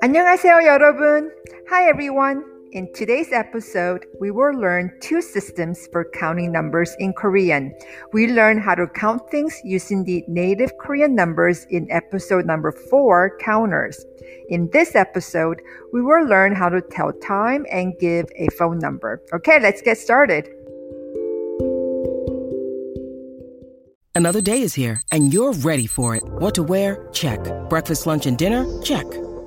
안녕하세요, 여러분. Hi, everyone. In today's episode, we will learn two systems for counting numbers in Korean. We learn how to count things using the native Korean numbers in episode number four, Counters. In this episode, we will learn how to tell time and give a phone number. Okay, let's get started. Another day is here, and you're ready for it. What to wear? Check. Breakfast, lunch, and dinner? Check.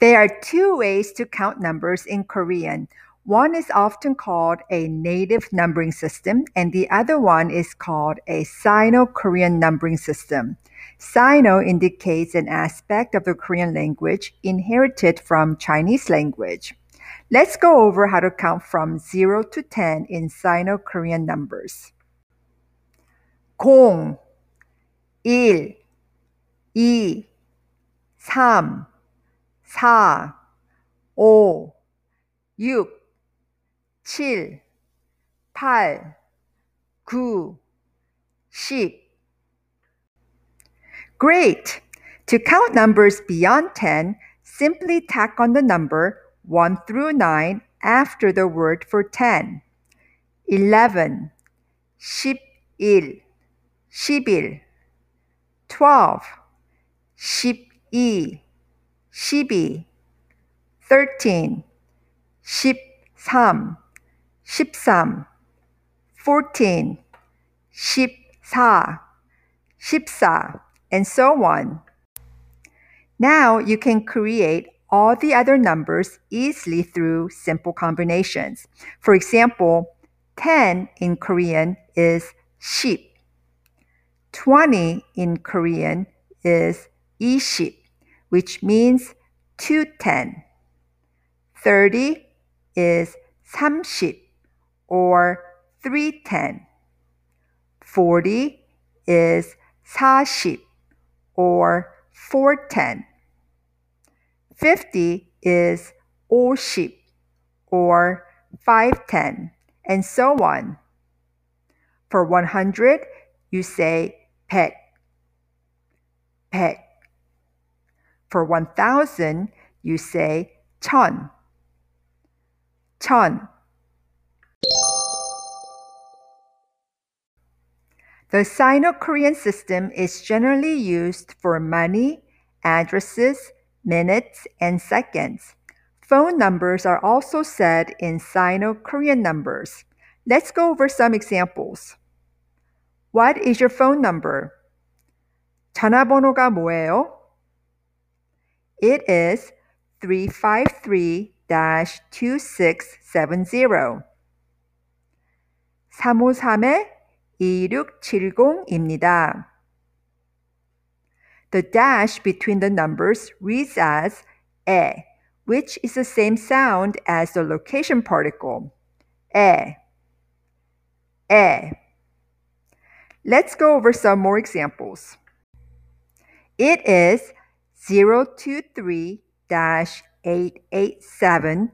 There are two ways to count numbers in Korean. One is often called a native numbering system, and the other one is called a Sino Korean numbering system. Sino indicates an aspect of the Korean language inherited from Chinese language. Let's go over how to count from 0 to 10 in Sino Korean numbers. 0, 1, 2, 3, 4, 5, 6, 7, 8, 9, 10. Great! To count numbers beyond 10, simply tack on the number 1 through 9 after the word for 10. 11, 11, 11, 12, 12, 12, 13, 13, 13, 14, 14, 14, and so on. Now you can create all the other numbers easily through simple combinations. For example, 10 in Korean is sheep. 20 in Korean is iship, which means 210. 30 is 30 or 310. 40 is 40 or 410. 50 is 50 or 510 and so on. For 100, you say pet, pet. For 1000, you say 천, 천. The Sino-Korean system is generally used for money, addresses, minutes, and seconds. Phone numbers are also said in Sino-Korean numbers. Let's go over some examples. What is your phone number? 전화번호가 뭐예요? It is 353-2670. 353-2670입니다. The dash between the numbers reads as 에, which is the same sound as the location particle. 에, 에. Let's go over some more examples. It is 023 887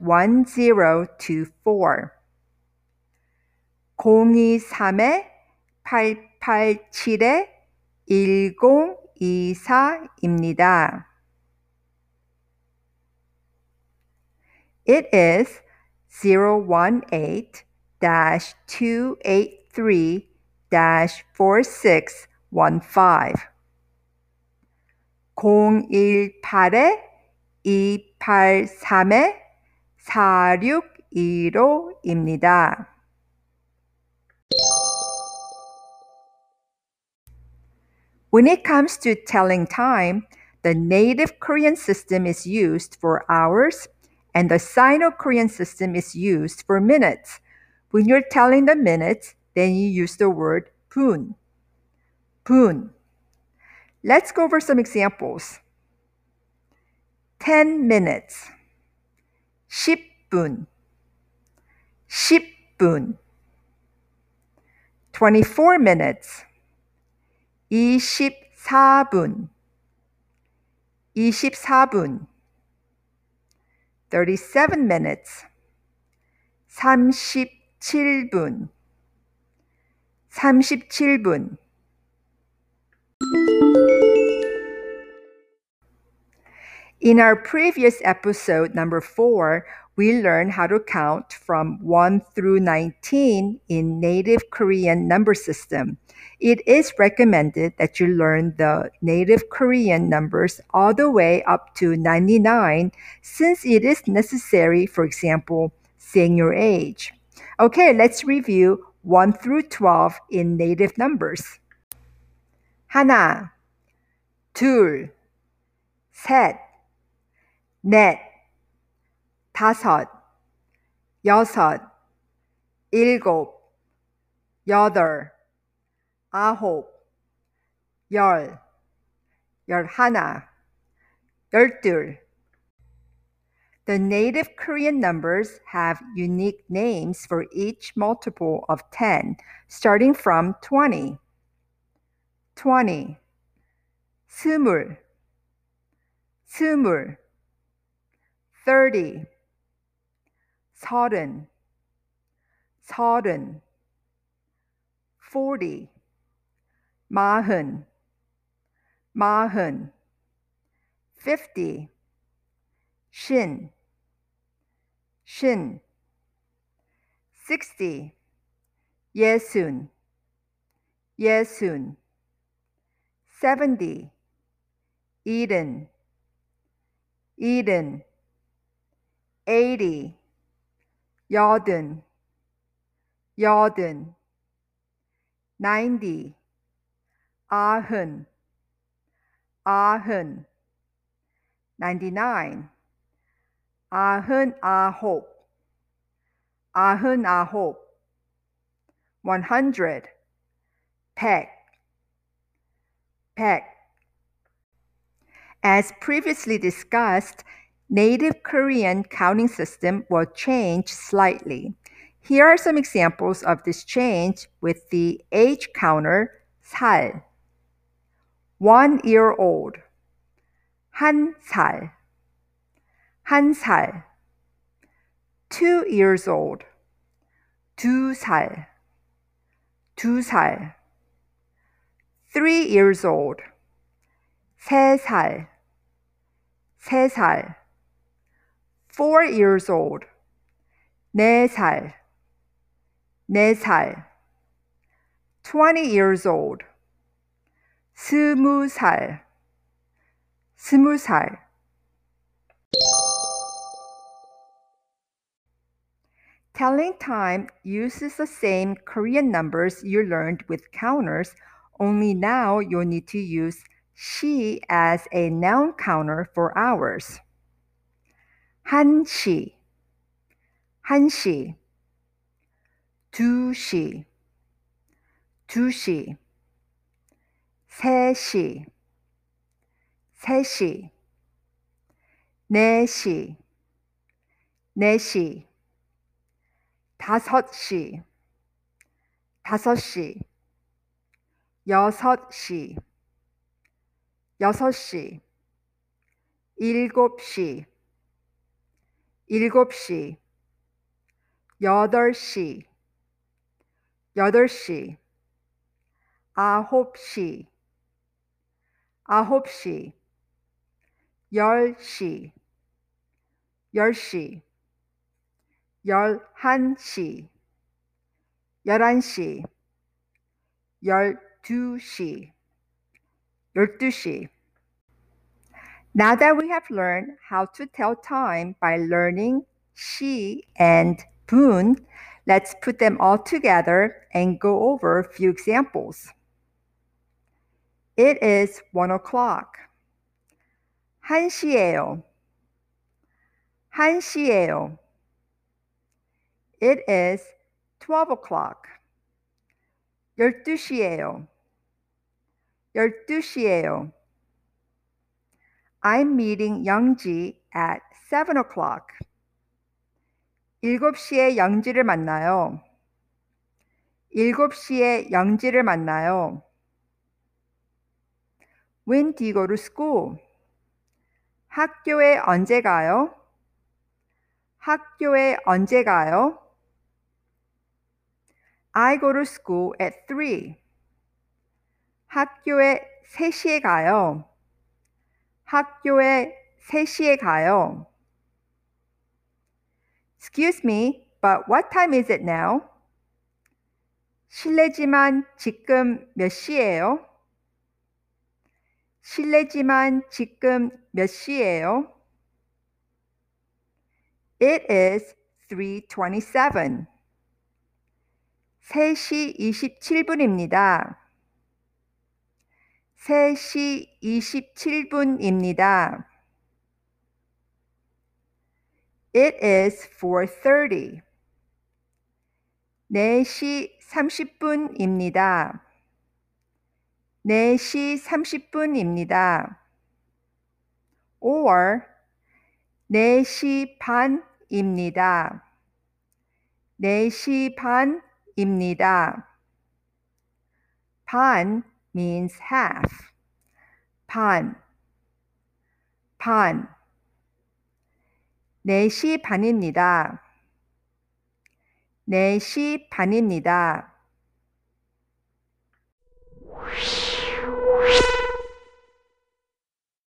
1024. 023 887 1024입니다. It is 018 283 4615. 018에 283에 4615입니다. When it comes to telling time, the native Korean system is used for hours and the Sino Korean system is used for minutes. When you're telling the minutes, then you use the word 분. 분. Let's go over some examples. 10 minutes. 10분, 10분. 24 minutes, 24분, 24분. 37 minutes, 37분, 37분. In our previous episode, number four, we learned how to count from 1 through 19 in native Korean number system. It is recommended that you learn the native Korean numbers all the way up to 99 since it is necessary, for example, saying your age. Okay, let's review 1 through 12 in native numbers. 하나, 둘, 셋, 넷, 다섯, 여섯, 일곱, 여덟, 아홉, 열, 열하나, 열둘. The native Korean numbers have unique names for each multiple of 10, starting from 20. 20. 스물, 스물. thirty, Sodden, Sodden, forty, Mahun, Mahun, fifty, Shin, Shin, sixty, Yesun, Yesun, seventy, Eden, Eden. 80 Jordan Jordan 90 ahun. Ahun. 99 ahun Ahob Aachen Ahob 100 Peck. Peck. As previously discussed, native Korean counting system will change slightly. Here are some examples of this change with the age counter 살, one year old, 한 살, 한 살, two years old, 두 살, 두 살, three years old, 세 살, 세 살, four years old. 네 살, 네 살. twenty years old. 스무 살, 스무 살. Telling time uses the same Korean numbers you learned with counters, only now you'll need to use she as a noun counter for hours. 한시, 한시, 두시, 두시, 세시, 세시, 네시, 네시, 다섯시, 다섯시, 여섯시, 여섯시, 일곱시, 일곱 시, 여덟 시, 여덟 시, 아홉 시, 아홉 시, 열 시, 열 시, 열한 시, 열한 시, 열두 시, 열두 시. Now that we have learned how to tell time by learning she and boon, let's put them all together and go over a few examples. It is one o'clock. 한시예요. 한시예요. It is twelve o'clock. 열두 시예요. 열두 시예요. I'm meeting Youngji at 7 o'clock. 7시에 영지를 만나요. 7시에 영지를 만나요. When do you go to school? 학교에 언제 가요? 학교에 언제 가요? I go to school at 3. 학교에 3시에 가요. 학교에 3시에 가요. Excuse me, but what time is it now? 실례지만 지금 몇 시예요? 실례지만 지금 몇 시예요? It is 3:27. 3시 27분입니다. 3시 27분입니다. It is 4:30. 4시 30분입니다. 4시 30분입니다. or 4시 반입니다. 4시 반입니다. 반 means half. 반, 반. 4시 반입니다. 4시 반입니다.